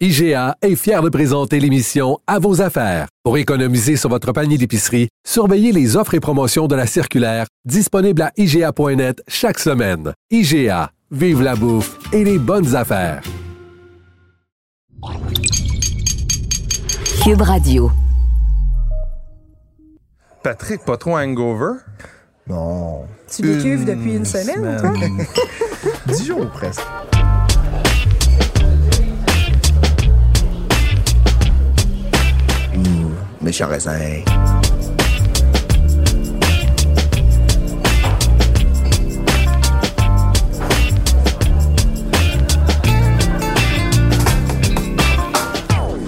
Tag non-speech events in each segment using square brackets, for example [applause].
IGA est fier de présenter l'émission À vos affaires. Pour économiser sur votre panier d'épicerie, surveillez les offres et promotions de la circulaire disponible à IGA.net chaque semaine. IGA, vive la bouffe et les bonnes affaires. Cube Radio. Patrick, pas trop hangover? Non. Tu décuves depuis une semaine, toi? [laughs] Dix jours presque. Méchant raisin.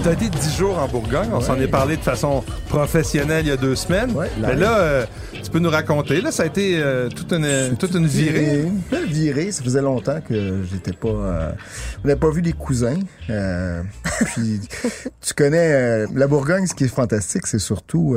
T'as été dix jours en Bourgogne. On s'en est parlé de façon professionnelle il y a deux semaines. Ouais, Mais là, euh, nous raconter. Là, ça a été euh, toute, une, toute une virée. Une virée. Ça faisait longtemps que j'étais pas. euh, on n'avait pas vu les cousins. Euh, [laughs] puis tu connais euh, la Bourgogne. Ce qui est fantastique, c'est surtout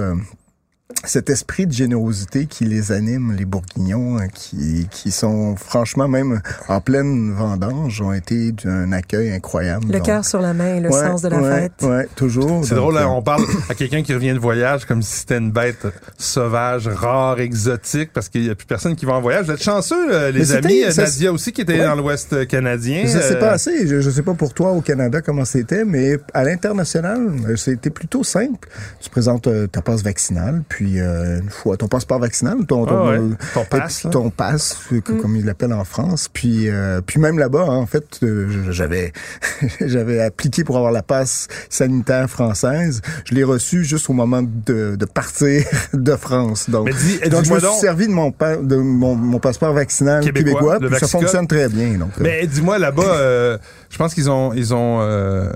cet esprit de générosité qui les anime, les Bourguignons, euh, qui, qui sont franchement même en pleine vendange, ont été d'un accueil incroyable. Le cœur sur la main, le ouais, sens de la ouais, fête. Ouais, toujours. C'est drôle, hein, euh, on parle à quelqu'un qui revient de voyage comme si c'était une bête sauvage, rare, exotique, parce qu'il n'y a plus personne qui va en voyage. Vous êtes chanceux, euh, les Mais amis. Ça- Nadia aussi, qui était Ouais. dans l'Ouest canadien. Ça s'est Euh, passé. Je, je sais pas pour toi au Canada comment c'était, mais à l'international, c'était plutôt simple. Tu présentes ta passe vaccinale, puis euh, une fois ton passeport vaccinal, ton ton, ouais, euh, ton et pass, puis là. ton pass, euh, que- comme ils l'appellent en France, puis euh, puis même là-bas, hein, en fait, euh, j'avais [laughs] j'avais appliqué pour avoir la passe sanitaire française. Je l'ai reçu juste au moment de, de partir [laughs] de France. Donc, Mais dis- donc je me suis donc- servi de mon pa- de mon, mon passeport vaccinal Québécois, puis ça fonctionne très bien. Donc, euh, Mais dis-moi, là-bas, euh, je pense qu'ils ont ils ont euh,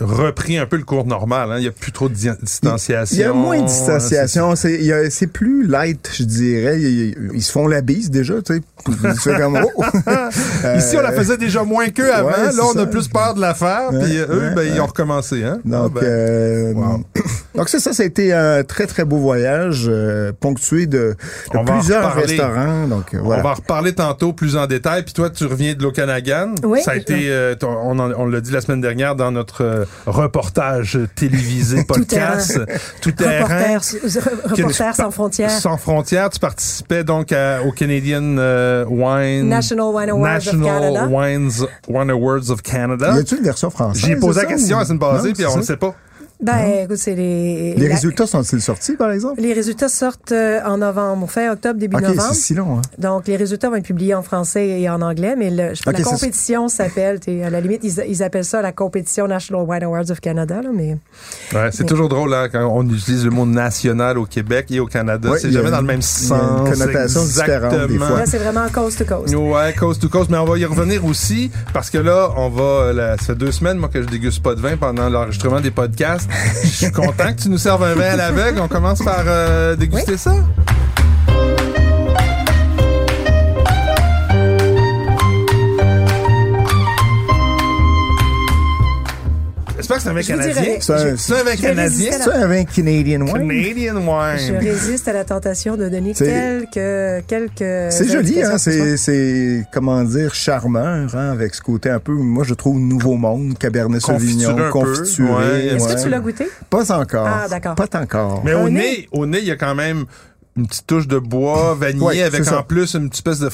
repris un peu le cours normal. hein. Il n'y a plus trop de di- distanciation. Il y a moins de Euh, distanciation. C'est, y a- c'est plus light, je dirais. Ils, ils se font la bise déjà, tu sais. Oh. [laughs] Ici, on la Euh, faisait déjà moins qu'eux avant. ouais, là, on a plus peur de la faire. Ouais, puis eux, ouais, ben, ils ont recommencé. Hein? Donc, Ah, ben, euh, wow. [coughs] donc ça, ça a été un très très beau voyage euh, ponctué de, plusieurs restaurants. Donc voilà. On va en reparler tantôt plus en détail. Puis toi, tu reviens de l'Okanagan. Oui. Ça a été, euh, on, en- on l'a dit la semaine dernière dans notre reportage télévisé [laughs] podcast. Tout terrain. Reporter, reporter sans frontières. Sans frontières, tu participais donc à- au Canadian euh, Wine National Wine Awards of National Canada. Wines Wine Awards of Canada. Y a-t-il une version française? J'ai posé la question semaine passée, Non, puis on ne sait pas. Ben, écoute, c'est les... Les la- résultats sont-ils sortis, par exemple? Les résultats sortent euh, en novembre, fin octobre, début Ok, novembre. c'est si long, hein? Donc, les résultats vont être publiés en français et en anglais, mais le- Ok, la compétition s'appelle, à la limite, ils, ils appellent ça la compétition National Wine Awards of Canada, là, mais Ouais, c'est toujours drôle hein, quand on utilise le mot national au Québec et au Canada. Ouais, c'est jamais une- dans le même une sens. connotation différente des exactement. fois. là, c'est vraiment coast to coast. Ouais, coast to coast, mais on va y revenir aussi parce que là, on va. euh, là, ça fait deux semaines moi que je déguste pas de vin pendant l'enregistrement des podcasts. Je suis content que tu nous serves un vin à l'aveugle. On commence par euh, déguster ça. J'espère que c'est un vin canadien. C'est un- C'est un vin canadien. C'est un vin Canadian wine? Canadian Je résiste à la tentation de donner C'est- quelques, quelques. C'est joli, hein? C'est, c'est, comment dire, charmeur, hein? Avec ce côté un peu, moi, je trouve, nouveau monde, Cabernet Sauvignon, confituré. ouais. Est-ce ouais. que tu l'as goûté? Pas encore. Ah, d'accord. Pas encore. Mais au nez, au nez, il y a quand même une petite touche de bois vanillé Ouais, avec c'est en plus une petite espèce de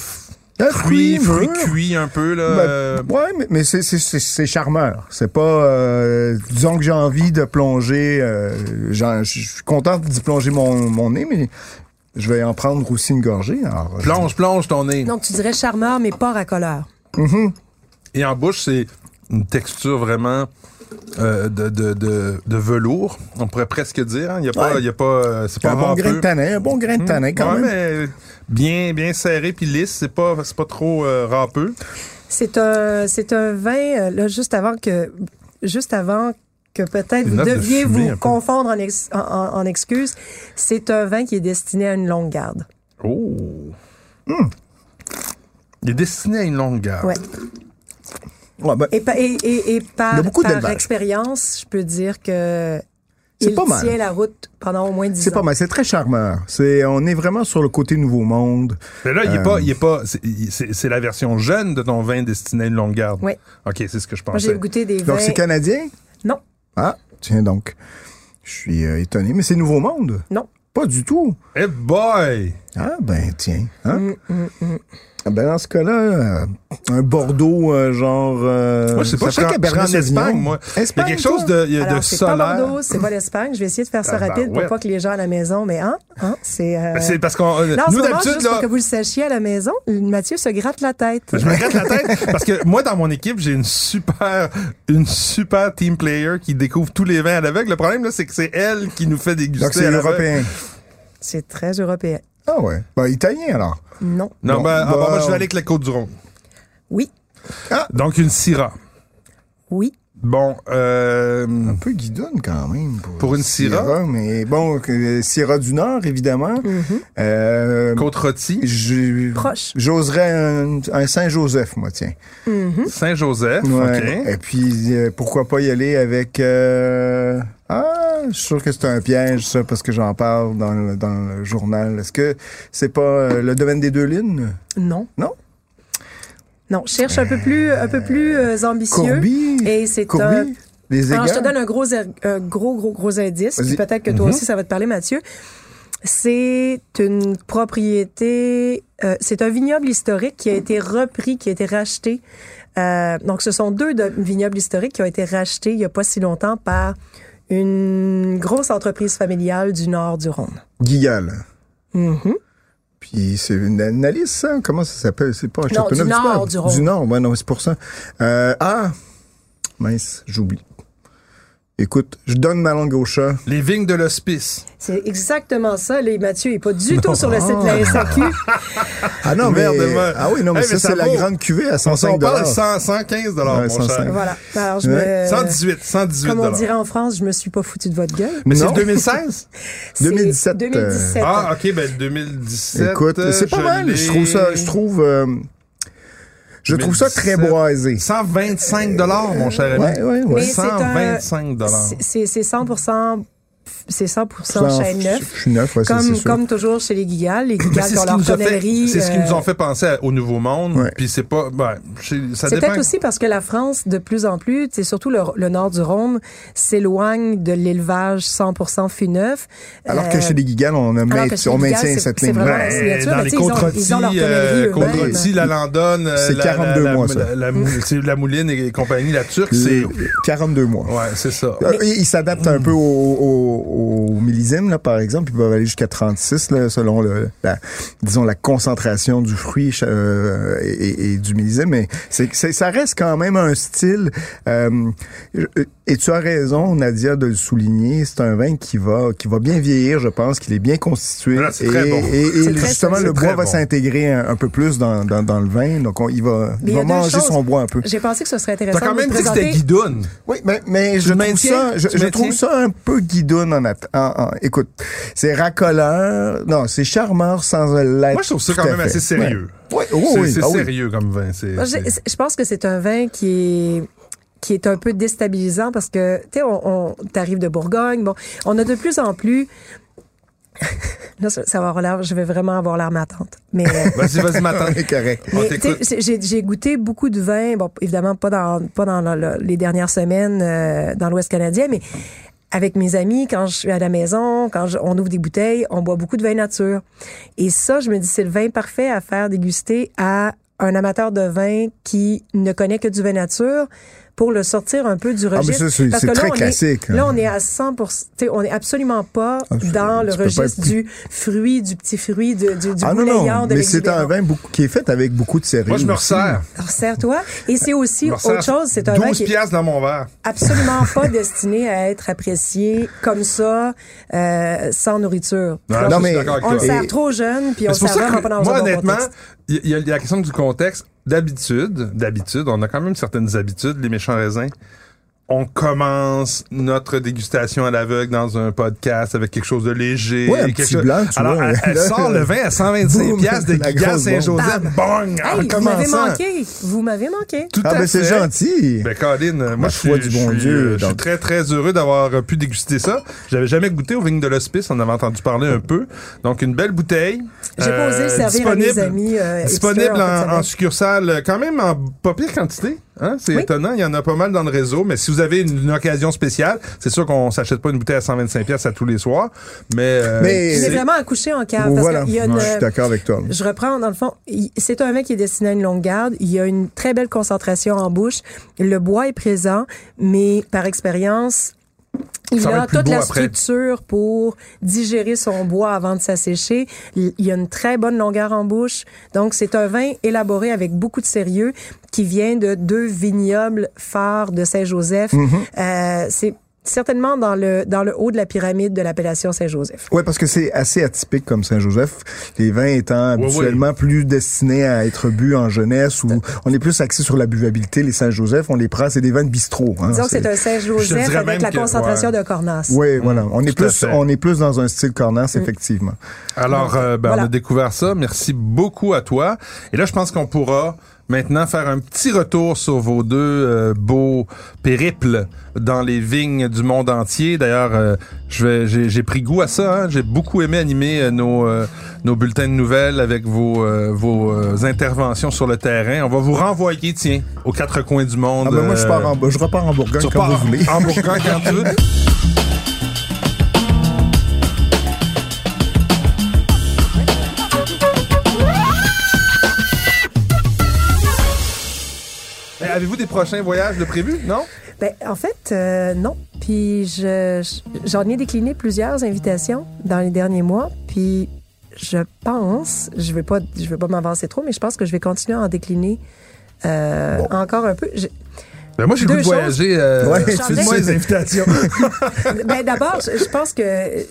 fruits, fruit fruits mûr. cuits un peu là. Ben, euh, ouais, mais, mais c'est, c'est, charmeur. C'est pas, euh, disons que j'ai envie de plonger, euh, j'en- je suis content d'y plonger mon, mon nez, mais je vais en prendre aussi une gorgée. Alors, je- plonge, plonge ton nez. Donc, tu dirais charmeur, mais pas racoleur. Et en bouche, c'est une texture vraiment euh, de, de, de, de velours. On pourrait presque dire. hein. Il y a pas, Ouais. il y a pas, euh, c'est pas un bon grain de tanin, un bon grain de tanin quand Ouais, même. mais bien, bien serré puis lisse. C'est pas, c'est pas trop euh, râpeux. C'est un, c'est un vin, euh, là, juste avant que, juste avant que peut-être vous de deviez vous confondre en, ex- en, excuses. C'est un vin qui est destiné à une longue garde. Oh. Il est destiné à une longue garde. Ouais. Ouais, ben, Et, et, et, et par, par expérience, je peux dire que il pas mal. tient la route pendant au moins 10 ans. c'est pas mal, c'est très charmeur. C'est, on est vraiment sur le côté nouveau monde. Mais là, il est Euh. pas, il est pas, c'est- la version jeune de ton vin destiné à une longue garde. Oui. OK, c'est ce que je Moi, j'ai pensais. goûté des Donc vins. c'est canadien? Non, Ah, tiens donc. Je suis euh, étonné, mais c'est nouveau monde? non. Pas du tout. Eh boy! Ah ben tiens. Hein? Mm, Ah, Ben dans ce cas-là, euh, un Bordeaux euh, genre. Euh, Moi, je sais pas, ça en Cabernet Espagne, Sauvignon. moi. Il y a Espagne, quelque chose de, il y a de Alors, c'est pas solaire. Bordeaux, c'est pas l'Espagne. Je vais essayer de faire ça Ah, ben, rapide ouais. pour pas que les gens à la maison, mais hein, hein, c'est... euh, Ben, C'est parce qu'on, euh, Là, nous d'habitude, juste pour là, que vous le sachiez à la maison, Mathieu se gratte la tête. je me gratte la tête parce que moi, dans mon équipe, j'ai une super, une super team player qui découvre tous les vins à l'aveugle. Le problème, là, c'est que c'est elle qui nous fait déguster Donc c'est européen. C'est très européen. Ah ouais. Ben italien alors. Non. Non, Bon, ben, ah, bon, moi, je vais aller avec la Côte-du-Rhône. Oui. Donc, une Syrah. Oui. Bon, euh, Un peu guidonne quand même. Pour, Pour une Syrah? Mais bon, que- Syrah du Nord, évidemment. Euh, côte rôtie, j'ai- Proche. J'oserais un, un Saint-Joseph, moi, tiens. Saint-Joseph. Ouais. OK. Et puis, euh, pourquoi pas y aller avec... euh, Ah, je suis sûr que c'est un piège, ça, parce que j'en parle dans le, dans le journal. Est-ce que c'est pas euh, le domaine des deux lignes? Non. Non? Non. Je cherche un peu plus, un peu plus euh, ambitieux. Courby? Et c'est un... Les Alors, je te donne un gros, er- un gros, gros, gros indice. Peut-être que toi aussi, ça va te parler, Mathieu. C'est une propriété, euh, c'est un vignoble historique qui a été repris, qui a été racheté. Euh, donc, ce sont deux de- vignobles historiques qui ont été rachetés il n'y a pas si longtemps par une grosse entreprise familiale du nord du Rhône. Guigal. Mhm. Puis c'est une analyse, ça? Comment ça s'appelle? C'est pas un Non, du Nord Pape. du Rhône. Du Nord, ouais, non, c'est pour ça. Euh, ah! Mince, j'oublie. Écoute, je donne ma langue au chat. Les vignes de l'hospice. C'est exactement ça. Là, Mathieu n'est pas du tout sur le site de la SAQ. Ah non, mais... Ah oui, non, mais Hey, ça, mais ça c'est la grande cuvée à On 105 parle 100, 115 Ouais, mon 105. cher. voilà. Alors, je Ouais. me... 118, 118 Comme on dirait en France, je me suis pas foutu de votre gueule. Mais c'est Non. 2016? [laughs] C'est 2017, 2017. Ah, OK, ben 2017. Écoute, c'est pas je mal. Je trouve ça, je trouve, euh, je trouve ça très 2017. boisé. 125 mon cher ami. Ouais, ouais, ouais. Mais c'est un- 125 C'est- C'est c'est 100 c'est 100 Ça, chêne je- neuf. Ouais, Comme, toujours chez les Guigales, les Guigales qui leur nous a fait, tonnellerie. c'est ce qui euh, nous ont fait penser à- au Nouveau Monde. Ouais. Puis c'est pas, ben, ça C'est peut-être aussi parce que la France, de plus en plus, c'est surtout le, le nord du Rhône, s'éloigne de l'élevage 100% fût neuf. Alors Euh, que chez les Guigales, on, a on maintient cette c'est ligne vraiment Ben, dans les tu sais, ils ont- côtes ils ont leur rôties, tonnellerie euh, rôties, la Landonne, euh, C'est la- 42 la, mois, la, ça. [laughs] la, Mouline et compagnie, la Turque, c'est... 42 mois. Ouais, c'est ça. Euh, Ils ils s'adaptent un peu au, au, millésime, là, par exemple. Ils peuvent aller jusqu'à 36, là, selon le, la, disons, la concentration du fruit euh, et, du millésime. Mais c'est- ça reste quand même un style. euh, et tu as raison, Nadia, de le souligner. C'est un vin qui va, qui va bien vieillir, je pense, qu'il est bien constitué. Et, très bon. et- et justement, le bois va bon. s'intégrer un, un peu plus dans, dans, dans le vin. Donc, on, il va, il va manger choses. son bois un peu. J'ai pensé que ce serait intéressant T'as quand de même dit que c'était guidoune. Oui, mais, mais je trouve ça, je, trouve ça un peu guidoune en, en- en- écoute, c'est racoleur, non, c'est charmeur sans l'être. Moi, je trouve ça quand même assez sérieux. Ouais. Ouais, oh, oui, c'est ah oui. sérieux comme vin. c'est- Moi, j'ai- c'est- Je pense que c'est un vin qui est qui est un peu déstabilisant parce que tu sais on, on t'arrives de Bourgogne bon on a de plus en plus [laughs] là ça, va avoir l'air je vais vraiment avoir l'air ma tante mais euh, [laughs] Vas-y, vas-y, [laughs] correct. Mais, t'écoute. tu sais, j'ai j'ai goûté beaucoup de vins bon évidemment pas dans pas dans le- le- les dernières semaines euh, dans l'Ouest canadien mais avec mes amis, quand je suis à la maison, quand je- on ouvre des bouteilles, on boit beaucoup de vin nature. Et ça, je me dis, c'est le vin parfait à faire déguster à un amateur de vin qui ne connaît que du vin nature pour le sortir un peu du mais registre. ça, c'est- Parce c'est que là, très on est- classique, hein. là, on est à 100 tu sais, on est absolument pas Ah, dans le tu registre être du fruit, du petit fruit, du, du, du Ah non, non, de mais c'est un vin beaucoup, qui est fait avec beaucoup de sérieux. Moi, je me resserre. Alors, serre-toi. Et c'est aussi autre chose, c'est un vin 12 qui est piastres dans mon verre. absolument [laughs] pas destiné à être apprécié comme ça, euh, sans nourriture. Non, Donc, non, mais- on le sert trop jeune, puis on le sert vraiment pas dans moi, un bon honnêtement, contexte. il y, a- il y a la question du contexte. D'habitude, d'habitude, on a quand même certaines habitudes, les méchants raisins. On commence notre dégustation à l'aveugle dans un podcast avec quelque chose de léger. Ouais, un quelque petit chose- blanc, tu Alors, vois. elle, elle Là, sort le vin à 125 [laughs] boum, piastres de grosse Saint-Joseph. Bang! Hey, vous m'avez manqué. Vous m'avez manqué. Tout Ah, à ben c'est gentil. Ben, Colin, euh, moi, Ma je suis, du bon je suis, Dieu, euh, je suis très, très heureux d'avoir euh, pu déguster ça. J'avais jamais goûté aux vignes de l'hospice. On avait entendu parler un peu. Donc, une belle bouteille. J'ai pas osé le Euh, servir à mes disponible- amis, euh, disponible en en, succursale, euh, quand même en pas pire quantité. Hein? C'est Oui. étonnant. Il y en a pas mal dans le réseau. Mais si vous avez une, une occasion spéciale, c'est sûr qu'on s'achète pas une bouteille à 125 pièces à tous les soirs. Mais, euh, Mais- C'est vraiment accouché en cave. parce Voilà, qu'il y a une- je suis d'accord avec toi. Je reprends, dans le fond, c'est un vin qui est destiné à une longue garde. Il y a une très belle concentration en bouche. Le bois est présent, mais par expérience, il Ça a toute la après. structure pour digérer son bois avant de s'assécher. Il y a une très bonne longueur en bouche. Donc, c'est un vin élaboré avec beaucoup de sérieux qui vient de deux vignobles phares de Saint-Joseph. Mm-hmm. Euh, c'est certainement dans le, dans le haut de la pyramide de l'appellation Saint-Joseph. Oui, parce que c'est assez atypique comme Saint-Joseph. Les vins étant Oui, habituellement plus destinés à être bu en jeunesse ou on est plus axé sur la buvabilité. Les Saint-Joseph, on les prend, c'est des vins de bistrot. Hein, Disons que c'est un Saint-Joseph avec la que- concentration ouais. de Cornas. Oui, voilà. On est plus, on est plus dans un style cornas, effectivement. Alors, euh, ben, Voilà. on a découvert ça. Merci beaucoup à toi. Et là, je pense qu'on pourra maintenant faire un petit retour sur vos deux euh, beaux périples dans les vignes du monde entier. D'ailleurs, euh, je vais, j'ai, pris goût à ça. hein. J'ai beaucoup aimé animer euh, nos, euh, nos bulletins de nouvelles avec vos, euh, vos euh, interventions sur le terrain. On va vous renvoyer, tiens, aux quatre coins du monde. Ah ben moi, je, pars en, je repars en Bourgogne tu comme repars vous voulez. En Bourgogne quand tu veux. Prochains voyages de prévus? Non? Ben, en fait, euh, non. Puis je, je- j'en ai décliné plusieurs invitations dans les derniers mois. Puis je pense, je vais pas, je vais pas m'avancer trop, mais je pense que je vais continuer à en décliner euh, encore un peu. Je- Ben moi, j'ai goût de voyager. Euh, Ouais, tu les invitations. [laughs] ben, d'abord, je, je pense que euh,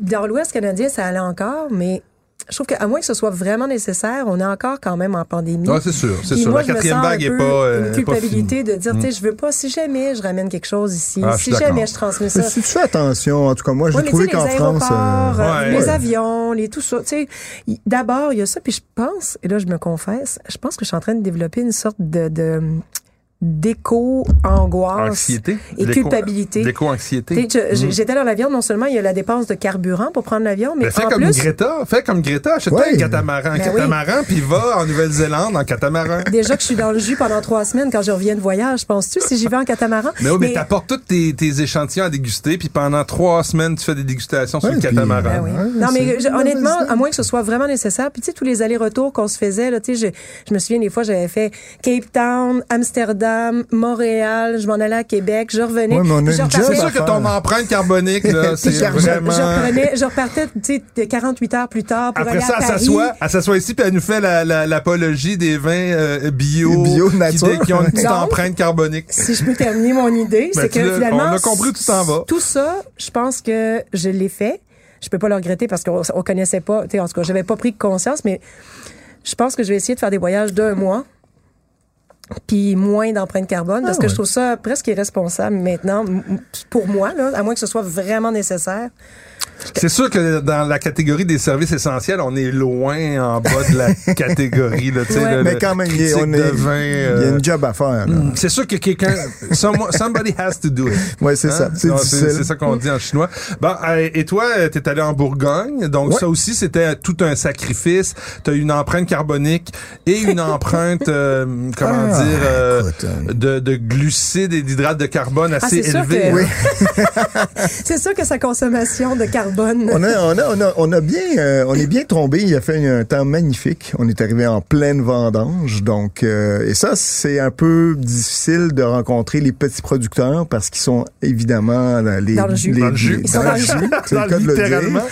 dans l'Ouest canadien, ça allait encore, mais je trouve qu'à moins que ce soit vraiment nécessaire, on est encore quand même en pandémie. Ouais, c'est sûr, c'est sûr. moi, La quatrième vague est peu pas, euh, une pas culpabilité de dire, tu sais, je veux pas, si jamais je ramène quelque chose ici, Ah, si jamais je transmets Mais ça. si tu fais attention, en tout cas, moi, j'ai Oui, mais tu trouvé qu'en les France... euh, euh, Ouais. les Ouais. avions, les tout ça. Tu sais, d'abord, il y a ça, puis je pense, et là, je me confesse, je pense que je suis en train de développer une sorte de, de d'éco-angoisse Anxiété? et culpabilité. Tu sais, je- J'étais dans l'avion, non seulement il y a la dépense de carburant pour prendre l'avion, mais Ben, fais en comme plus, Greta. Fais comme Greta. Achète-toi Ouais. un catamaran. Un Ben catamaran, puis va en Nouvelle-Zélande en catamaran. [laughs] déjà que je suis dans le jus pendant trois semaines quand je reviens de voyage, penses-tu, si j'y vais en catamaran? Mais oui, mais, t'apportes tous tes, tes échantillons à déguster, puis pendant trois semaines, tu fais des dégustations sur le catamaran. Ben oui. Ouais, non, mais je- honnêtement, à moins que ce soit vraiment nécessaire, puis tu sais, tous les allers-retours qu'on se faisait, là, tu sais, je, je me souviens des fois, j'avais fait Cape Town, Amsterdam, Montréal, je m'en allais à Québec, je revenais. Mais on C'est sûr que ton empreinte carbonique, là, [laughs] c'est puis je, je- vraiment... je reprenais, je repartais, tu sais, de 48 heures plus tard pour Après aller ça, à elle Paris. s'assoit, elle s'assoit ici, puis elle nous fait la- la- l'apologie des vins euh, bio, Bio qui, nature. qui ont une petite Donc, empreinte carbonique. Si je peux terminer mon idée, Ben, c'est que finalement. on a compris où tu t'en vas. Tout ça, je pense que je l'ai fait. Je peux pas le regretter parce qu'on on connaissait pas, tu sais, en tout cas, j'avais pas pris conscience, mais je pense que je vais essayer de faire des voyages d'un mois. Puis moins d'empreinte carbone, parce Ah que ouais. je trouve ça presque irresponsable maintenant, pour moi, là, à moins que ce soit vraiment nécessaire. C'est sûr que dans la catégorie des services essentiels, on est loin en bas de la [laughs] catégorie. Là, tu sais, Ouais. le- Mais quand même, il y a, on est- vin, il y a euh, une job à faire. là. C'est sûr que quelqu'un, someone- somebody has to do it. [laughs] Ouais, c'est ça. C'est ça qu'on dit en chinois. Bon, euh, et toi, euh, t'es allé en Bourgogne, donc Ouais. ça aussi c'était tout un sacrifice. T'as une empreinte carbonique et une [laughs] empreinte, euh, comment Ah, dire, euh, euh, de, de glucides et d'hydrates de carbone assez sûr élevés. que- hein. Oui. C'est sûr que sa consommation de carbone. On a, on a, on a, on a bien, euh, on est bien tombé. Il a fait un temps magnifique. On est arrivé en pleine vendange, donc euh, et ça c'est un peu difficile de rencontrer les petits producteurs parce qu'ils sont évidemment dans les Dans le jus. les- Dans le jus. Ils sont dans le jus. [laughs] C'est le cas de le dire. littéralement.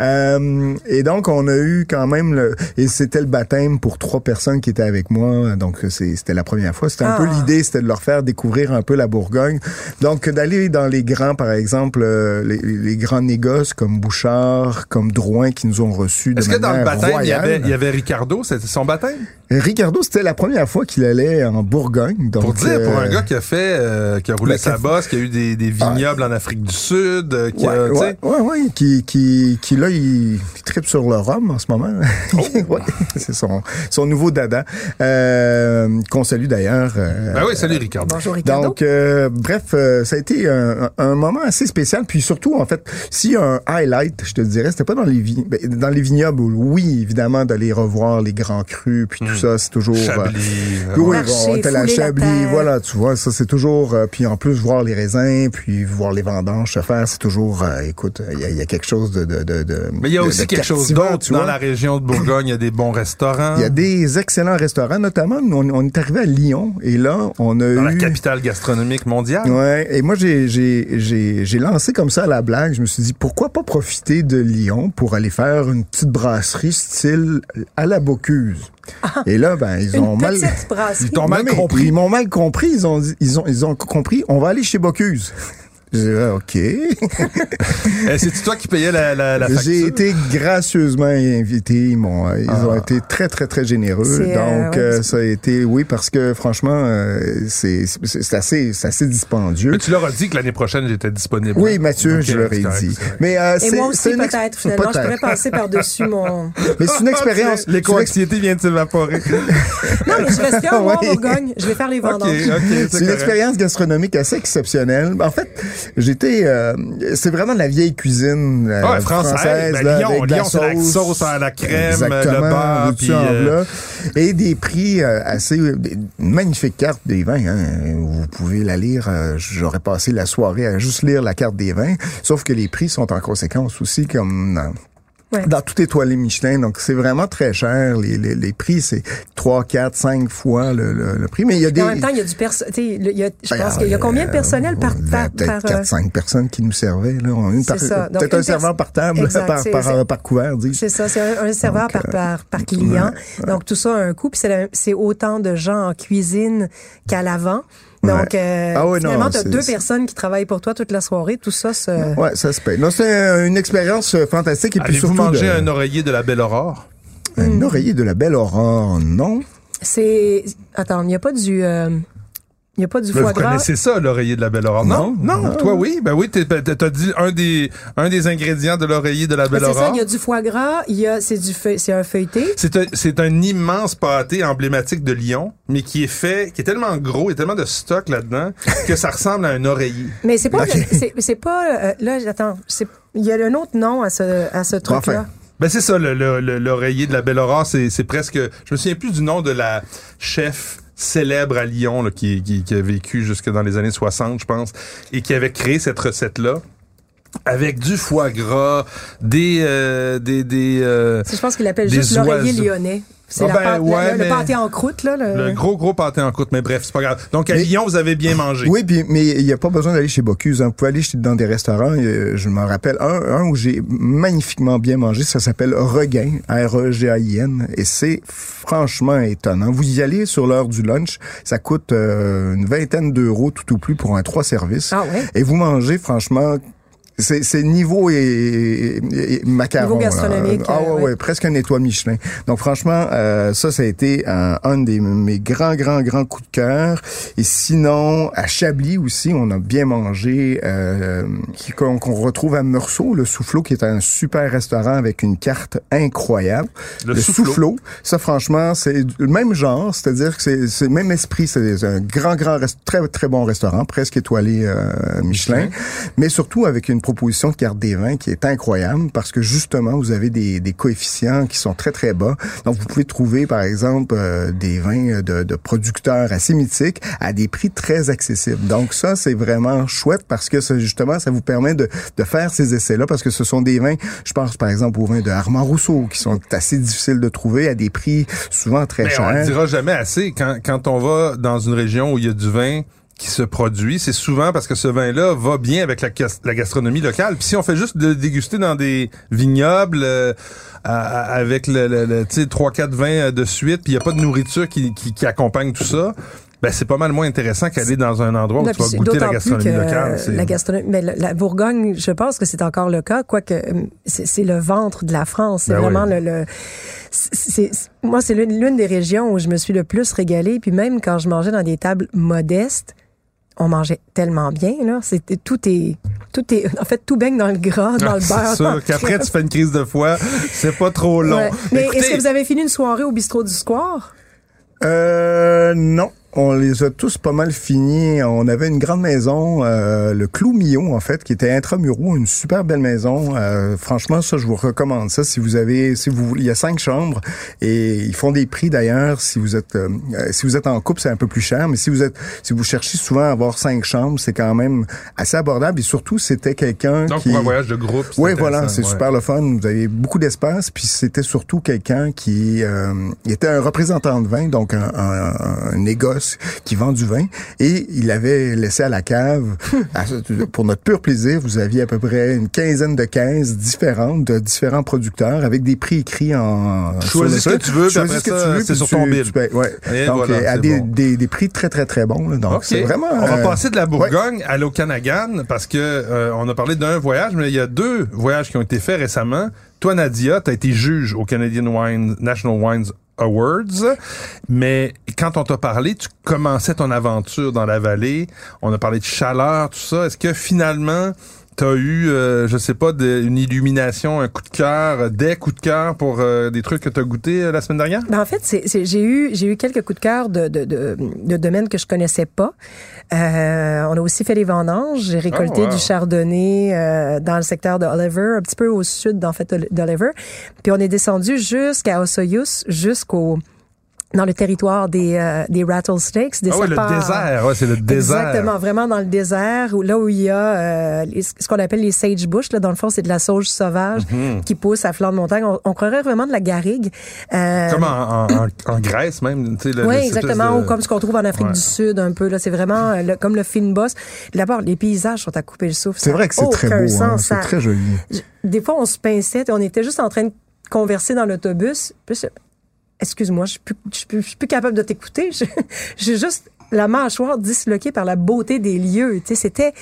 Euh, et donc on a eu quand même le et c'était le baptême pour trois personnes qui étaient avec moi. Donc c'était la première fois. C'était un Ah. peu l'idée, c'était de leur faire découvrir un peu la Bourgogne. Donc d'aller dans les grands, par exemple, euh, les, les grands négoces comme Bouchard, comme Drouin qui nous ont reçus de Est-ce que dans le baptême, il y, avait, il y avait Ricardo, c'était son baptême? Ricardo, c'était la première fois qu'il allait en Bourgogne. Donc, Pour dire, pour un euh, gars qui a fait, euh, qui a roulé ben, sa a- bosse, qui a eu des, des vignobles en Afrique du Sud, euh, qui a, Ouais, tu sais, ouais, ouais, ouais, qui, qui, qui là, il, il tripe sur le rhum en ce moment. Oh. [laughs] Ouais, c'est son, son nouveau dada, euh, qu'on salue d'ailleurs. euh, Ben oui, salut Ricardo. Bonjour, Ricardo. donc, euh, bref, euh, ça a été un, un moment assez spécial. Puis surtout, en fait, a un highlight, je te dirais, c'était pas dans les vi- ben, dans les vignobles. où, Oui, évidemment, d'aller revoir les grands crus, puis tout ça, c'est toujours. euh, Chablis. euh, oui, bon, on était à la la Chablis, terre. voilà, tu vois, ça c'est toujours, euh, puis en plus voir les raisins, puis voir les vendanges se faire, c'est toujours, euh, écoute, il y a, il y a quelque chose de, de, de, de- Mais il y a de- aussi de quelque chose d'autre. tu Dans la région de Bourgogne, il y a des bons restaurants. Il y a des excellents restaurants, notamment, nous, on, on est arrivé à Lyon, et là, on a Dans eu... la capitale gastronomique mondiale. Ouais, et moi j'ai j'ai j'ai j'ai lancé comme ça la blague. Je me suis dit pourquoi pas profiter de Lyon pour aller faire une petite brasserie style à la Bocuse? Et là ben ils Une ont mal brasserie. Ils t'ont mal compris. Ils m'ont mal compris. Ils ont ils ont ils ont compris. On va aller chez Bocuse. J'ai dit, ah, OK. [laughs] Eh, C'est toi qui payais la, la, la facture? J'ai été gracieusement invité. Ils m'ont, ils ont Ah. été très, très, très généreux. Euh, Donc, ouais, euh, ça a été, oui, parce que franchement, euh, c'est, c'est c'est assez, c'est assez dispendieux. Mais tu leur as dit que l'année prochaine, j'étais disponible. Oui, Mathieu, je leur ai dit. Mais euh, Et c'est, moi c'est aussi, une peut-être, finalement. Je pourrais passer par-dessus mon... [laughs] Mais c'est une expérience. c'est une ex- L'éco-anxiété vient de s'évaporer. [laughs] Non, mais je reste en. Bourgogne. Je vais faire les vendanges. C'est une correct. expérience gastronomique assez exceptionnelle. En fait, j'étais, euh, c'est vraiment de la vieille cuisine euh, Ouais, française. Ben, là, Lyon, avec la c'est la sauce à la crème, Exactement, le beurre, puis, euh, et des prix assez, des- une magnifique carte des vins. Hein. Vous pouvez la lire. J'aurais passé la soirée à juste lire la carte des vins. Sauf que les prix sont en conséquence aussi, comme Ouais. dans tout étoilé Michelin. Donc c'est vraiment très cher. Les, les, les prix, c'est 3, 4, 5 fois le, le, le prix. Mais il y a des en même temps, il y a du personnel. Je Ben, pense qu'il y a combien de personnel par... euh, par, Peut-être par, euh, 4-5 personnes qui nous servaient. Là. Une C'est par- ça. Donc, Peut-être un serveur par table, Exact, par, par, c'est- par couvert, dis C'est ça, c'est un, un serveur par, par, par client. Donc, tout ça a un coût. Puis c'est la- c'est autant de gens en cuisine qu'à l'avant. Donc, euh, Ah ouais, finalement, tu as deux personnes qui travaillent pour toi toute la soirée. Tout ça, c'est... Ouais, ça se paye. Non, c'est euh, une expérience euh, fantastique. Et puis surtout, mangé de- un oreiller de la Belle Aurore? un oreiller de la belle aurore, non? C'est... Attends, il n'y a pas du... euh, Il n'y a pas du foie vous gras. connaissez ça, l'oreiller de la Belle Aurore? Non, Non, non, non. toi oui? Ben oui, t'es- t'as dit un des, un des ingrédients de l'oreiller de la Belle C'est ça, Aurore. il y a du foie gras, il y a, c'est du c'est un feuilleté. C'est un, c'est un immense pâté emblématique de Lyon, mais qui est fait, qui est tellement gros, il y a tellement de stock là-dedans, que ça ressemble à un oreiller. Mais c'est pas, c'est, c'est pas, euh, là, attends, c'est, il y a un autre nom à ce, à ce truc-là. Enfin. Ben c'est ça, le- le- le- l'oreiller de la Belle Aurore, c'est, c'est presque, je me souviens plus du nom de la chef célèbre à Lyon, là, qui, qui, qui a vécu jusque dans les années 60, je pense, et qui avait créé cette recette-là. Avec du foie gras, des euh, des des euh, Je pense qu'il appelle juste l'oreiller lyonnais. C'est Ah la ben, pâte- le- ouais, le, mais- pâté en croûte, là. Le... le gros gros pâté en croûte, mais bref, c'est pas grave. Donc à Mais- Lyon, vous avez bien mangé. Oui, puis, mais il n'y a pas besoin d'aller chez Bocuse. Hein. Vous pouvez aller chez- dans des restaurants. euh, Je m'en rappelle un, un où j'ai magnifiquement bien mangé. Ça s'appelle Regain, R-E-G-A-I-N. Et c'est franchement étonnant. Vous y allez sur l'heure du lunch. Ça coûte euh, une vingtaine d'euros tout au plus pour un trois services. Ah ouais? Et vous mangez franchement... C'est, c'est niveau et, et- et macaron. Niveau gastronomique, Ah ouais, euh, ouais, ouais. presque un étoile Michelin. Donc franchement, euh, ça, ça a été un, un des mes grands, grands, grands coups de cœur. Et sinon, à Chablis aussi, on a bien mangé, euh, qu'on qu'on retrouve à Meursault, le Soufflot, qui est un super restaurant avec une carte incroyable. Le Soufflot. ça franchement, c'est le même genre, c'est-à-dire que c'est c'est le même esprit. C'est un grand, grand, très, très bon restaurant, presque étoilé euh, Michelin, mais surtout avec une proposition de carte des vins qui est incroyable parce que justement, vous avez des, des coefficients qui sont très, très bas. Donc, vous pouvez trouver, par exemple, euh, des vins de, de producteurs assez mythiques à des prix très accessibles. Donc, ça, c'est vraiment chouette parce que ça, justement, ça vous permet de, de faire ces essais-là parce que ce sont des vins, je pense par exemple aux vins de Armand Rousseau qui sont assez difficiles de trouver à des prix souvent très Mais on le chers. dira jamais assez. Quand, quand on va dans une région où il y a du vin qui se produit, c'est souvent parce que ce vin-là va bien avec la, gas- la gastronomie locale. Puis si on fait juste de le déguster dans des vignobles euh, à- avec le, le, le, tu sais, trois quatre vins euh, de suite, puis il y a pas de nourriture qui, qui, qui accompagne tout ça, Ben, c'est pas mal moins intéressant qu'aller dans un endroit où Non, tu vas goûter la gastronomie que, locale. La gastronomie, mais la, la Bourgogne, je pense que c'est encore le cas, quoique euh, c'est le ventre de la France. C'est Ben vraiment oui. le, le c'est- moi, c'est l'une l'une des régions où je me suis le plus régalée. Puis même quand je mangeais dans des tables modestes, on mangeait tellement bien là. C'était tout est tout est en fait tout baigne dans le gras, dans Ah, le c'est beurre. dans sûr qu'après, tu fais une crise de foie. C'est pas trop long. Ouais. Mais est-ce que vous avez fini une soirée au bistrot du Square? Euh, non. On les a tous pas mal finis. On avait une grande maison, euh, le Clou Millon, en fait, qui était intramuraux, une super belle maison. Euh, franchement, ça, je vous recommande ça. Si vous avez, si vous, il y a cinq chambres et ils font des prix d'ailleurs. Si vous êtes, euh, euh, si vous êtes en couple, c'est un peu plus cher, mais si vous êtes, si vous cherchez souvent à avoir cinq chambres, c'est quand même assez abordable. Et surtout, c'était quelqu'un Donc, qui pour un voyage de groupe, c'est oui, voilà, c'est ouais. super le fun. Vous avez beaucoup d'espace, puis c'était surtout quelqu'un qui euh, était un représentant de vin, donc un, un, un négoce qui vend du vin, et il avait laissé à la cave, pour notre pur plaisir, vous aviez à peu près une quinzaine de caisses différentes de différents producteurs avec des prix écrits en Choisis ce que tu veux, Choisis après ce que tu veux, c'est sur tu- ton bill. tu payes, ouais. Et donc voilà, euh, à des, bon. des, des prix très très très bons. là. Donc c'est vraiment. On va euh, passer de la ouais. Bourgogne à l'Okanagan parce que euh, on a parlé d'un voyage, mais il y a deux voyages qui ont été faits récemment. Toi, Nadia, tu as été juge au Canadian Wine National Wines Awards, mais quand on t'a parlé, tu commençais ton aventure dans la vallée. On a parlé de chaleur, tout ça. Est-ce que finalement T'as eu, euh, je sais pas, de- une illumination, un coup de cœur, des coups de cœur pour euh, des trucs que t'as goûté euh, la semaine dernière? Ben, en fait, c'est, c'est- j'ai eu j'ai eu quelques coups de cœur de, de, de, de domaines que je connaissais pas. Euh, on a aussi fait les vendanges. J'ai récolté Oh, wow. du chardonnay euh, dans le secteur de Oliver, un petit peu au sud en fait d'Oliver. Puis on est descendu jusqu'à Osoyoos, jusqu'au dans le territoire des, euh, des rattlesnakes, des ah oui, le serpents. désert, ouais, c'est le désert. Exactement, vraiment dans le désert, où, là où il y a euh, les- ce qu'on appelle les sagebrush. Là, dans le fond, c'est de la sauge sauvage Mhm. qui pousse à flanc de montagne. On, on croirait vraiment de la garrigue. Euh, Comme en, en, en- Grèce même, tu sais. le- oui, le- exactement. de- Ou comme ce qu'on trouve en Afrique Ouais. du Sud, un peu. Là, c'est vraiment euh, le- comme le film boss. D'abord, les paysages sont à couper le souffle. C'est vrai que c'est très beau. hein. C'est très joli. Des fois, on se pinçait, on était juste en train de converser dans l'autobus. Puis Excuse-moi, je suis plus, je suis plus, capable de t'écouter. [laughs] J'ai juste la mâchoire disloquée par la beauté des lieux. Tu sais, c'était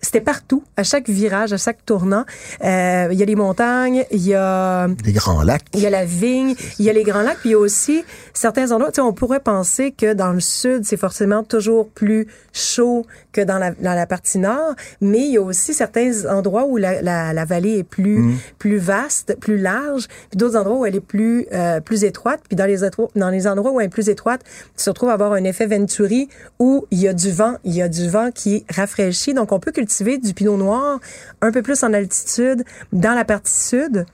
c'était partout, à chaque virage, à chaque tournant. Euh, Il y a les montagnes, il y a Les grands lacs. il y a la vigne, il y a les grands lacs, puis il y a aussi certains endroits. Tu sais, on pourrait penser que dans le sud, c'est forcément toujours plus chaud que dans la, dans la partie nord, mais il y a aussi certains endroits où la, la, la vallée est plus plus vaste, plus large, puis d'autres endroits où elle est plus euh, plus étroite. Puis dans les dans les endroits où elle est plus étroite, tu te retrouves à avoir un effet Venturi où il y a du vent, il y a du vent qui rafraîchit. Donc on peut cultiver du pinot noir un peu plus en altitude dans la partie sud.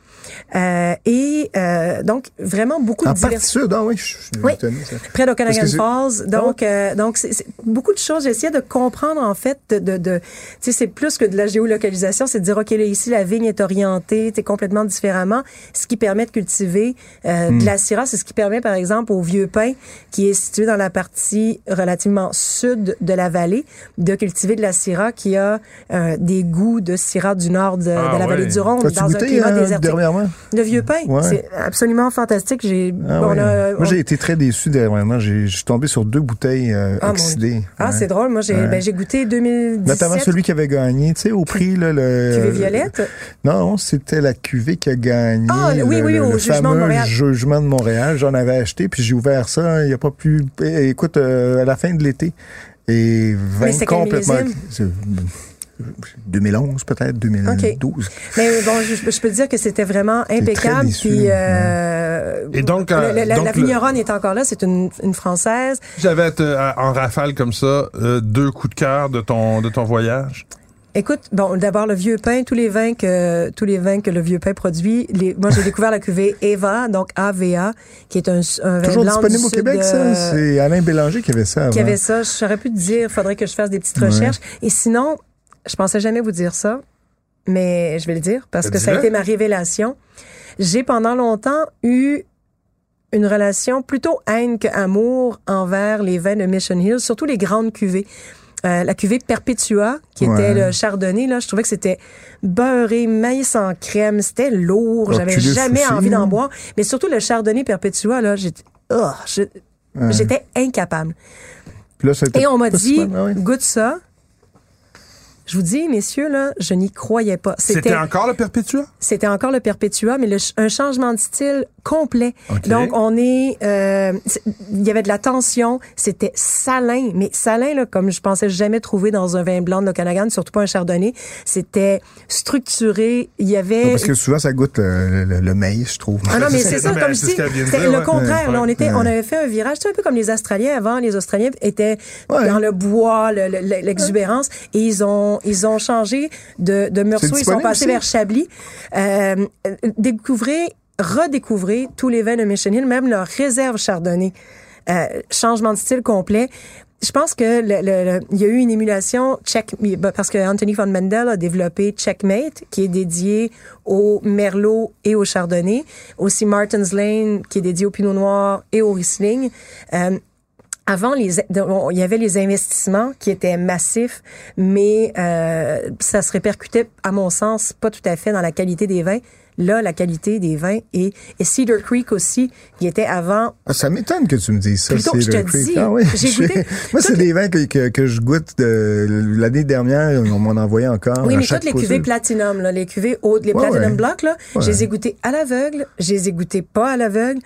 Euh, et euh, donc vraiment beaucoup En de partie diversité. sud, ah oui, je suis Oui. étonné, ça. Près d'Okanagan Falls. Donc, euh, donc c'est c'est beaucoup de choses. J'essayais de comprendre, en fait, de, de, de- tu sais, c'est plus que de la géolocalisation, c'est de dire, OK, là, ici, la vigne est orientée, tu sais, complètement différemment, ce qui permet de cultiver euh, Hmm. de la syrah. C'est ce qui permet, par exemple, au Vieux Pin, qui est situé dans la partie relativement sud de la vallée, de cultiver de la syrah qui a euh, des goûts de syrah du nord de, Ah de la ouais. vallée du Rhône, dans un goûté climat euh, désertique. dernièrement? Le Vieux Pin, Ouais. c'est absolument fantastique. J'ai, Ah on ouais. a- Moi, j'ai été très déçu dernièrement. J'ai- Je suis tombé sur deux bouteilles euh, Ah, mon. Ah, Ouais. c'est drôle. Moi, j'ai Ouais. ben, j'ai goûté 2017. Notamment celui qui avait gagné, tu sais, au prix, là, le... Cuvée violette? Non, c'était la cuvée qui a gagné. Ah, oui, le, oui, le- au le Jugement de Montréal. Jugement de Montréal. J'en avais acheté, puis j'ai ouvert ça. Il n'y a pas plus... eh, Écoute, euh, à la fin de l'été. Et 20 Mais c'est quel complètement... millésime? c'est- 2011 peut-être, 2012. Mais bon, je, je peux te dire que c'était vraiment très impeccable. déçu, Puis, ouais. euh, Et donc, le- euh, le- la, donc la le- vigneronne est encore là. C'est une, une française. J'avais euh, en rafale comme ça euh, deux coups de cœur de ton de ton voyage. Écoute, bon, d'abord le vieux pain, tous les vins que tous les vins que le vieux pain produit. Les, moi, j'ai découvert la cuvée Eva, donc AVA, qui est un, un vin Toujours blanc disponible du au sud Québec, de- ça? C'est Alain Bélanger qui avait ça avant. qui avait ça. Je saurais plus te dire. Faudrait que je fasse des petites Ouais. recherches. Et sinon, je pensais jamais vous dire ça, mais je vais le dire parce que ça a été ma révélation. J'ai pendant longtemps eu une relation plutôt haine que amour envers les vins de Mission Hill, surtout les grandes cuvées. Euh, la cuvée Perpetua, qui Ouais. était le chardonnay, là, je trouvais que c'était beurré, maïs en crème, c'était lourd, j'avais jamais envie d'en boire. Mais surtout le chardonnay Perpetua, là, j'étais, oh, incapable. Puis là, Et on m'a dit, ah ouais. goûte ça. Je vous dis, messieurs, là, je n'y croyais pas. C'était encore le Perpétua? C'était encore le Perpétua, mais le un changement de style complet. Donc, on est... euh, il y avait de la tension. C'était salin. Mais salin, là, comme je pensais jamais trouver dans un vin blanc de Okanagan, surtout pas un chardonnay. C'était structuré. Il y avait... Parce que souvent, ça goûte le, le- le maïs, je trouve. Ah non, mais [laughs] c'est ça, comme je dis, c'était le ouais. contraire. là, on, Ouais. était, on avait fait un virage, c'est un peu comme les Australiens avant. Les Australiens étaient Ouais. dans le bois, le- le- l'exubérance, et ils ont, ils ont changé de, de Meursault, ils sont passés aussi? vers Chablis. Euh, découvrez, redécouvrez tous les vins de Mission Hill, même leur réserve chardonnay. Euh, changement de style complet. Je pense que le, le- le- il y a eu une émulation check ben, parce que Anthony von Mendel a développé Checkmate qui est dédié au merlot et au chardonnay, aussi Martin's Lane qui est dédié au pinot noir et au riesling. Euh, avant, les, de- on- il y avait les investissements qui étaient massifs, mais euh, ça se répercutait, à mon sens, pas tout à fait dans la qualité des vins. Là, la qualité des vins et, et Cedar Creek aussi, qui était avant Ah, ça m'étonne que tu me dises ça. Plutôt, c'est je te Creek. dis, Ah oui. j'ai Je- goûté [laughs] Moi, c'est des vins que, que, que je goûte de l'année dernière. On m'en envoyait encore. Oui, mais toutes les cuvées Platinum, là, les cuvées hautes, les Ouais, Platinum ouais. Block, là, je Ouais. les ai goûtées à l'aveugle, je les ai goûtées pas à l'aveugle.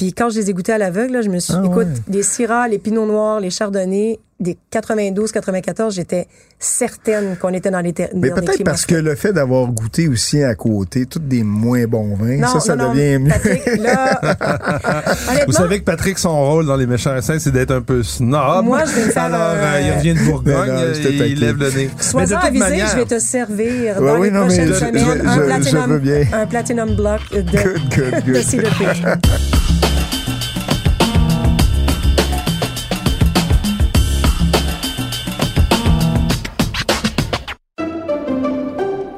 Puis quand je les ai goûtés à l'aveugle, je me suis... Ah, écoute, ouais. les Syrah, les Pinots Noirs, les Chardonnays, des 92, 94, j'étais certaine qu'on était dans les, ter- Mais peut-être parce que le fait d'avoir goûté aussi à côté tous des moins bons vins, Non, ça, ça non, non, devient mieux. Patrick, là, [laughs] Vous savez que Patrick, son rôle dans Les Méchants Saints, c'est d'être un peu snob. Moi, je vais me faire, Alors, euh, euh, il revient de Bourgogne il lève le nez. Mais de sois-en toute avisé, manière, je vais te servir Ouais, dans oui, les prochaines je- semaines je- un, je- platinum, je veux bien. un Platinum Block de, Good, good, de good. Cedar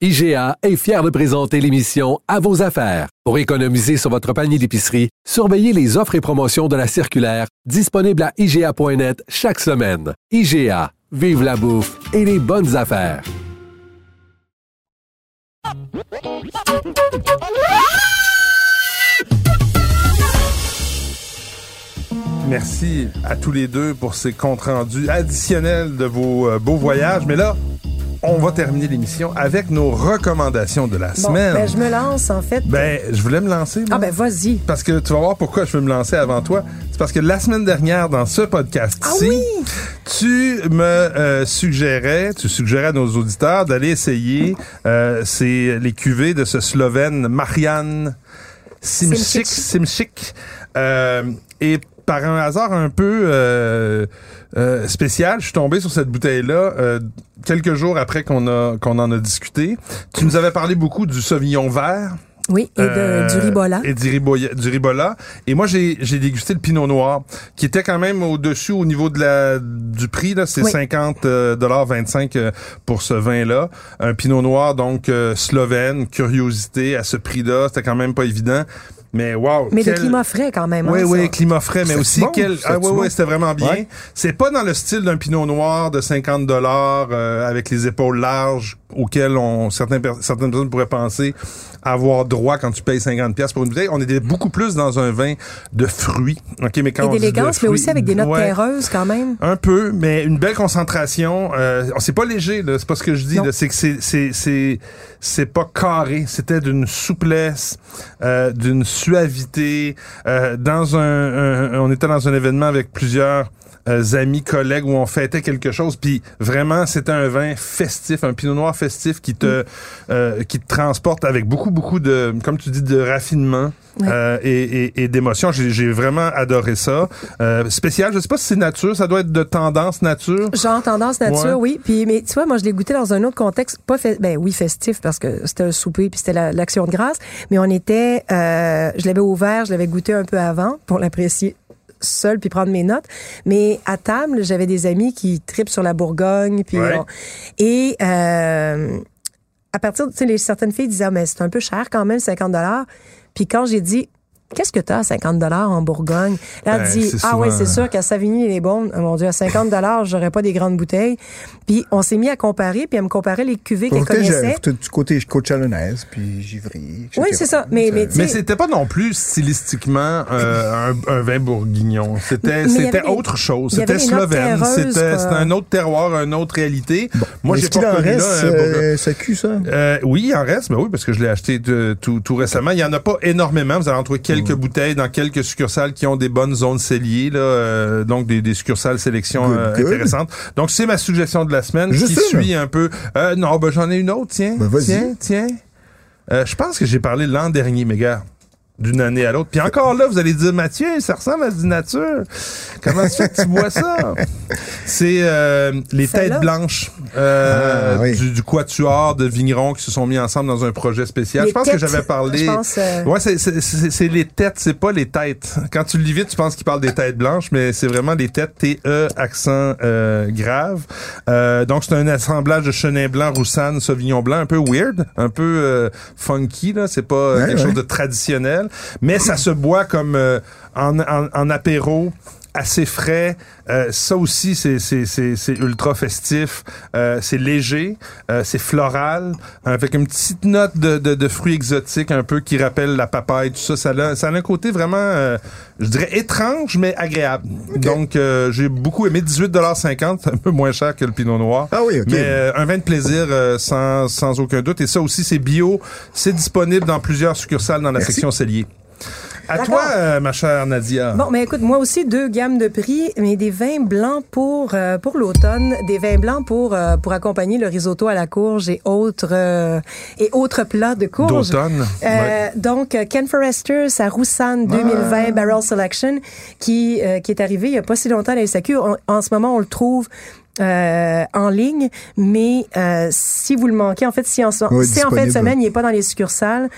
IGA est fier de présenter l'émission À vos affaires. Pour économiser sur votre panier d'épicerie, surveillez les offres et promotions de la circulaire disponible à IGA.net chaque semaine. IGA, vive la bouffe et les bonnes affaires. Merci à tous les deux pour ces comptes rendus additionnels de vos euh, beaux voyages. Mais là, on va terminer l'émission avec nos recommandations de la Bon, semaine. ben, je me lance, en fait. Ben, je voulais me lancer. moi. Ah, ben, vas-y. Parce que tu vas voir pourquoi je veux me lancer avant toi. C'est parce que la semaine dernière, dans ce podcast-ci, tu me euh, suggérais, tu suggérais à nos auditeurs d'aller essayer euh, c'est les cuvées de ce Slovène Marian Simchik. Simchik. Euh, et par un hasard un peu euh, euh, spécial, je suis tombé sur cette bouteille-là euh, quelques jours après qu'on a qu'on en a discuté. Tu nous avais parlé beaucoup du Sauvignon vert. Oui, et de, Euh, du ribola. Et du ribola. Et moi, j'ai j'ai dégusté le pinot noir, qui était quand même au-dessus au niveau de la du prix. là C'est Oui. 50 euh, dollars 25 euh, pour ce vin-là. Un pinot noir, donc euh, slovène, curiosité à ce prix-là. C'était quand même pas évident. Mais wow! Mais quel- de climat frais, quand même. oui, hein, oui, ça. climat frais, mais aussi bon, quel. Ah, oui, bon. oui, c'était vraiment bien. Ouais. C'est pas dans le style d'un pinot noir de 50 dollars avec les épaules larges auxquelles on certains per- certaines personnes pourraient penser avoir droit quand tu payes 50 pièces pour une bouteille. On était beaucoup plus dans un vin de fruits. OK, mais quand Et d'élégance, mais aussi avec des notes Ouais. terreuses, quand même. Un peu, mais une belle concentration. Euh, c'est pas léger, là. C'est pas ce que je dis. C'est que c'est c'est c'est c'est pas carré. C'était d'une souplesse, euh, d'une suavité. Euh, dans un, un- on était dans un événement avec plusieurs amis, collègues où on fêtait quelque chose. Puis vraiment, c'était un vin festif, un pinot noir festif qui te euh, qui te transporte avec beaucoup beaucoup de, comme tu dis, de raffinement. Euh, et, et, et d'émotion. J'ai j'ai vraiment adoré ça. Euh, spécial, je sais pas si c'est nature, ça doit être de tendance nature. Genre tendance nature, Ouais. oui. Puis, mais tu vois, moi, je l'ai goûté dans un autre contexte, pas fait, ben oui, festif parce que c'était un souper puis c'était la- l'action de grâce. Mais on était, euh, je l'avais ouvert, je l'avais goûté un peu avant pour l'apprécier seule puis prendre mes notes. Mais à table, j'avais des amis qui tripent sur la Bourgogne. Puis Ouais. on- et euh, à partir, tu sais, les- certaines filles disaient, Ah, mais c'est un peu cher quand même, 50 dollars. Puis quand j'ai dit, qu'est-ce que tu as à 50 dollars en Bourgogne? Là, elle Ben, dit, ah ouais, c'est sûr qu'à Savigny les Beaunes, oh mon Dieu, à 50 dollars, j'aurais pas des grandes bouteilles. Puis on s'est mis à comparer, puis elle me comparait les cuvées qu'elle connaissait. du côté côte chalonnaise, puis givry, etc. Oui, c'est ça. Mais- mais c'était pas non plus stylistiquement euh, un, un vin bourguignon. C'était il autre chose. il C'était slovène. C'était un autre terroir, une autre réalité. Moi, j'ai pas en connu reste, là euh, ça cue, ça? Euh, oui, il en reste, mais oui, parce que je l'ai acheté de- tout, tout récemment. Il y en a pas énormément. Vous allez en trouver quelques bouteilles dans quelques succursales qui ont des bonnes zones celliers, là, euh, donc des, des succursales sélection Good, euh, good. intéressantes. Donc c'est ma suggestion de la semaine Juste qui suit un peu. Euh, non, ben j'en ai une autre, tiens. Ben, tiens, tiens. Je pense que j'ai parlé l'an dernier, mes gars. D'une année à l'autre. Puis encore là, vous allez dire, Mathieu, ça ressemble à du nature. Comment ça fait que tu bois ça? C'est euh, les têtes blanches euh, Ah, oui. du, du quatuor de vignerons qui se sont mis ensemble dans un projet spécial. Les je pense que j'avais parlé. je pense, euh, Ouais, c'est- c'est c'est- c'est les têtes, c'est pas les têtes. Quand tu le lis vite, tu penses qu'il parle des têtes blanches, mais c'est vraiment des têtes T-E, accent euh, grave. Euh, donc, c'est un assemblage de chenin blanc, roussanne, sauvignon blanc, un peu weird, un peu euh, funky, là. C'est pas Ouais, quelque ouais. chose de traditionnel. Mais ça se boit comme euh, en, apéro assez frais. Euh, ça aussi, c'est c'est c'est c'est ultra festif. Euh, c'est léger, euh, c'est floral, avec une petite note de, de, de fruits exotiques un peu qui rappelle la papaye, tout ça. Ça a, ça a un côté vraiment, euh, je dirais étrange mais agréable. Donc euh, j'ai beaucoup aimé 18,50 c'est un peu moins cher que le Pinot Noir. Ah oui. Mais euh, un vin de plaisir euh, sans sans aucun doute. Et ça aussi, c'est bio, c'est disponible dans plusieurs succursales dans la Merci. section cellier. À toi, euh, ma chère Nadia. Bon, mais écoute, moi aussi, deux gammes de prix, mais des vins blancs pour euh, pour l'automne, des vins blancs pour euh, pour accompagner le risotto à la courge et autres euh, et autres plats de courge. D'automne. Euh, Ouais. Donc, Ken Forrester, sa Roussanne 2020 Barrel Selection, qui euh, qui est arrivé il y a pas si longtemps à la SAQ. En, en ce moment, on le trouve euh, en ligne, mais euh, si vous le manquez, en fait, si en, Oui, si en fin de semaine, il n'est pas dans les succursales,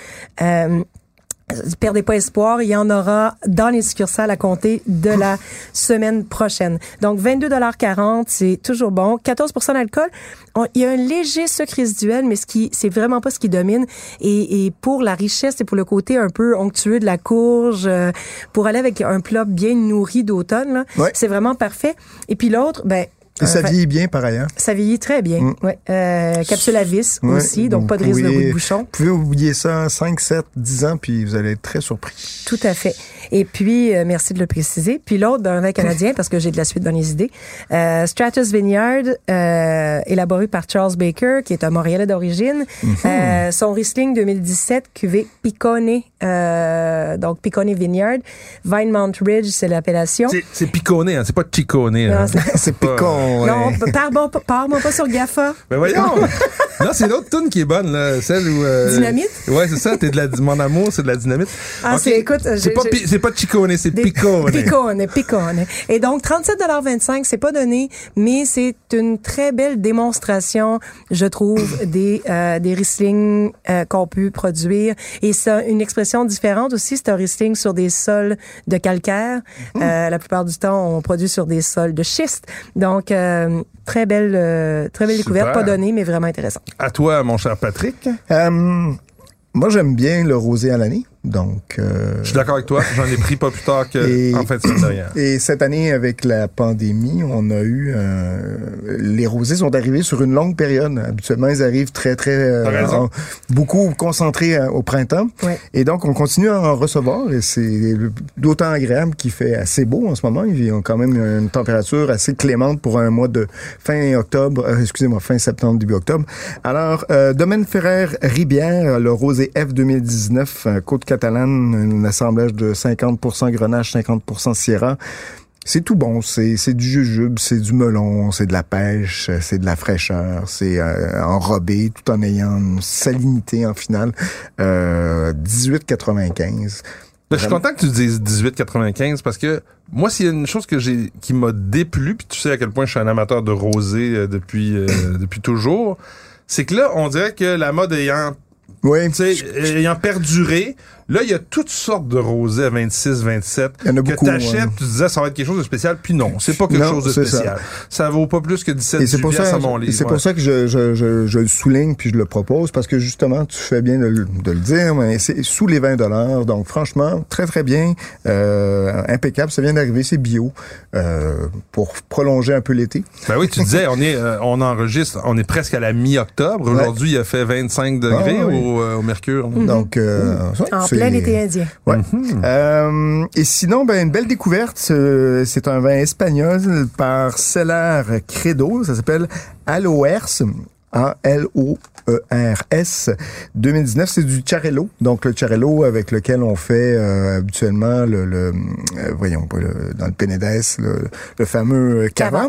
euh, Perdez pas espoir, il y en aura dans les succursales à compter de la semaine prochaine. Donc 22,40 c'est toujours bon. 14 d'alcool. Il y a un léger sucre résiduel, mais ce qui c'est vraiment pas ce qui domine. Et, et pour la richesse et pour le côté un peu onctueux de la courge, euh, pour aller avec un plat bien nourri d'automne, Ouais. c'est vraiment parfait. Et puis l'autre, ben Et ça euh, vieillit bien, par ailleurs. ça vieillit très bien. Mm. Ouais. Euh, capsule à vis Ouais, aussi, donc vous pas de risque de pouvez- bout de bouchon. Vous pouvez oublier ça 5, 7, 10 ans, puis vous allez être très surpris. Tout à fait. Et puis, euh, merci de le préciser. Puis l'autre, d'un vin canadien, parce que j'ai de la suite dans les idées. Euh, Stratus Vineyard, euh, élaboré par Charles Baker, qui est un Montréalais d'origine. Euh, son Riesling 2017, cuvée Picone, euh, donc Picone Vineyard. Vinemount Ridge, c'est l'appellation. C'est- piconné, hein, c'est pas chiconé. Non, hein. c'est- [laughs] C'est Non, ouais. pars-moi pas, sur GAFA. Ben voyons! [laughs] non, c'est l'autre tune qui est bonne, là, celle où... euh, Dynamite? Ouais, c'est ça, t'es de la, mon amour, c'est de la dynamite. Ah, Ok. c'est- écoute, C'est j'ai- pas, c'est pas chiconé, c'est Des- picone. Picone, picone. Et donc, 37,25 c'est pas donné, mais c'est une très belle démonstration, je trouve, [coughs] des, euh, des Riesling euh, qu'on peut produire. Et ça, une expression différente aussi, c'est un Riesling sur des sols de calcaire. Euh, la plupart du temps, on produit sur des sols de schiste. Donc, euh, très belle, euh, très belle Super. découverte, pas donnée, mais vraiment intéressant. À toi, mon cher Patrick. Euh, moi, j'aime bien le rosé à l'année. Donc, euh, Je suis d'accord avec toi, j'en ai pris pas plus tard Et- qu'en fin de semaine dernière. Et cette année, avec la pandémie, on a eu... euh, les rosés sont arrivés sur une longue période. Habituellement, ils arrivent très, très... euh, en- beaucoup concentrés euh, au printemps. Ouais. Et donc, on continue à en recevoir. Et c'est d'autant agréable qu'il fait assez beau en ce moment. Ils ont quand même une température assez clémente pour un mois de fin octobre, euh, excusez-moi, fin septembre, début octobre. Alors, euh, Domaine Ferrer Ribière, le rosé F 2019, euh, Côte catalane, un assemblage de 50% Grenache, 50% Sierra. C'est tout bon, c'est c'est du jujube, c'est du melon, c'est de la pêche, c'est de la fraîcheur, c'est euh, enrobé tout en ayant une salinité en finale. Euh, 18,95. Là, je suis content que tu dises 18,95 parce que moi, s'il y a une chose que j'ai qui m'a déplu, puis tu sais à quel point je suis un amateur de rosé euh, depuis euh, [coughs] depuis toujours, c'est que là, on dirait que la mode ayant Oui, tu sais, ayant perduré, Là, il y a toutes sortes de rosés à 26, 27 Il y en a que t'achètes, ouais. tu disais ça va être quelque chose de spécial, puis non, c'est pas quelque Non, chose de c'est ça. spécial. Ça. vaut pas plus que 17 Et c'est pour, ça, à mon livre. c'est ouais. pour ça que je, je, je, je le souligne puis je le propose parce que justement, tu fais bien de, le- de le dire, mais c'est sous les 20 dollars. Donc franchement, très très bien, euh, impeccable. Ça vient d'arriver, c'est bio euh, pour prolonger un peu l'été. Ben oui, tu disais, on est, euh, on enregistre, on est presque à la mi-octobre. Ouais. Aujourd'hui, il a fait 25 degrés Ah oui. au, euh, au mercure. Donc euh, ça, En c'est- plein été indien. Ouais. Euh, et sinon, ben une belle découverte. euh, C'est un vin espagnol par Cellar Credo. Ça s'appelle Aloers. A-L-O-E-R-S 2019, c'est du Charello. Donc le Charello avec lequel on fait euh, habituellement le, le euh, voyons le- dans le Penedès le, le fameux Cava.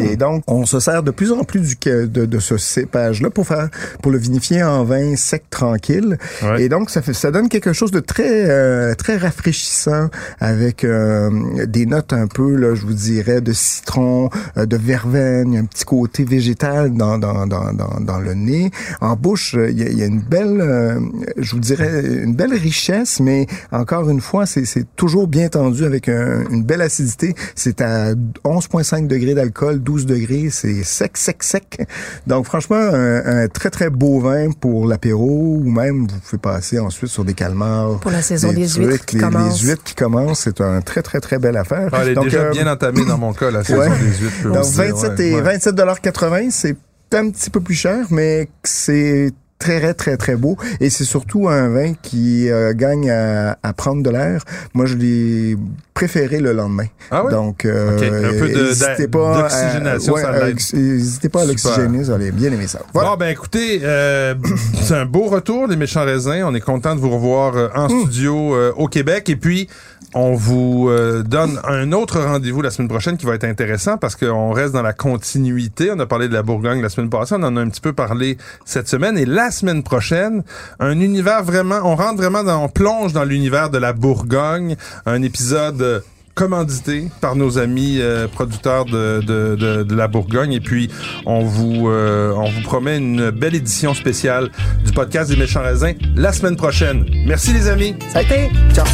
Et donc on se sert de plus en plus du de, de ce cépage là pour faire pour le vinifier en vin sec tranquille. Ouais. Et donc ça fait ça donne quelque chose de très euh, très rafraîchissant avec euh, des notes un peu là je vous dirais de citron, euh, de verveine, un petit côté végétal dans dans dans dans, dans le nez. En bouche, euh, il y y a une belle euh, je vous dirais une belle richesse mais encore une fois c'est c'est toujours bien tendu avec un- une belle acidité, c'est à 11.5 degrés d'alcool, 12 degrés, c'est sec sec sec. Donc franchement un, un très très beau vin pour l'apéro ou même vous pouvez passer ensuite sur des calmars Pour la saison des trucs, huîtres qui les, commence. les huîtres qui commencent, c'est un très très très belle affaire. Ah, elle est Donc, déjà euh, bien entamée dans mon cas, la [laughs] saison ouais. des huîtres. donc vous dire, 27 ouais. 27,80 c'est un petit peu plus cher, mais c'est très très très beau et c'est surtout un vin qui euh, gagne à, à prendre de l'air. Moi je l'ai préféré le lendemain. Ah oui? Donc euh, Ok, un peu n'hésitez pas à- d'oxygénation, ouais, ça euh, l'aide. N'hésitez pas à Super. l'oxygéner, vous allez bien aimer ça. Voilà. Bon, ben écoutez, euh, [clears throat] c'est un beau retour, les méchants raisins. On est content de vous revoir euh, en Hmm. studio euh, au Québec. Et puis, on vous euh, donne un autre rendez-vous la semaine prochaine qui va être intéressant parce qu'on reste dans la continuité. On a parlé de la Bourgogne la semaine passée. On en a un petit peu parlé cette semaine. Et la semaine prochaine, un univers vraiment, on rentre vraiment dans, on plonge dans l'univers de la Bourgogne. Un épisode euh, commandité par nos amis euh, producteurs de, de, de, la Bourgogne. Et puis, on vous, on vous promet une belle édition spéciale du podcast des méchants raisins la semaine prochaine. Merci les amis. Ça a été. Ciao.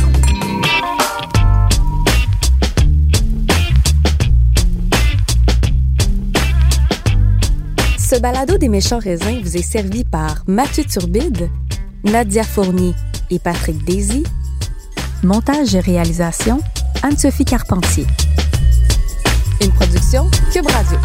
Ce balado des méchants raisins vous est servi par Mathieu Turbide, Nadia Fournier et Patrick Daisy. Montage et réalisation, Anne-Sophie Carpentier. Une production Cube Radio.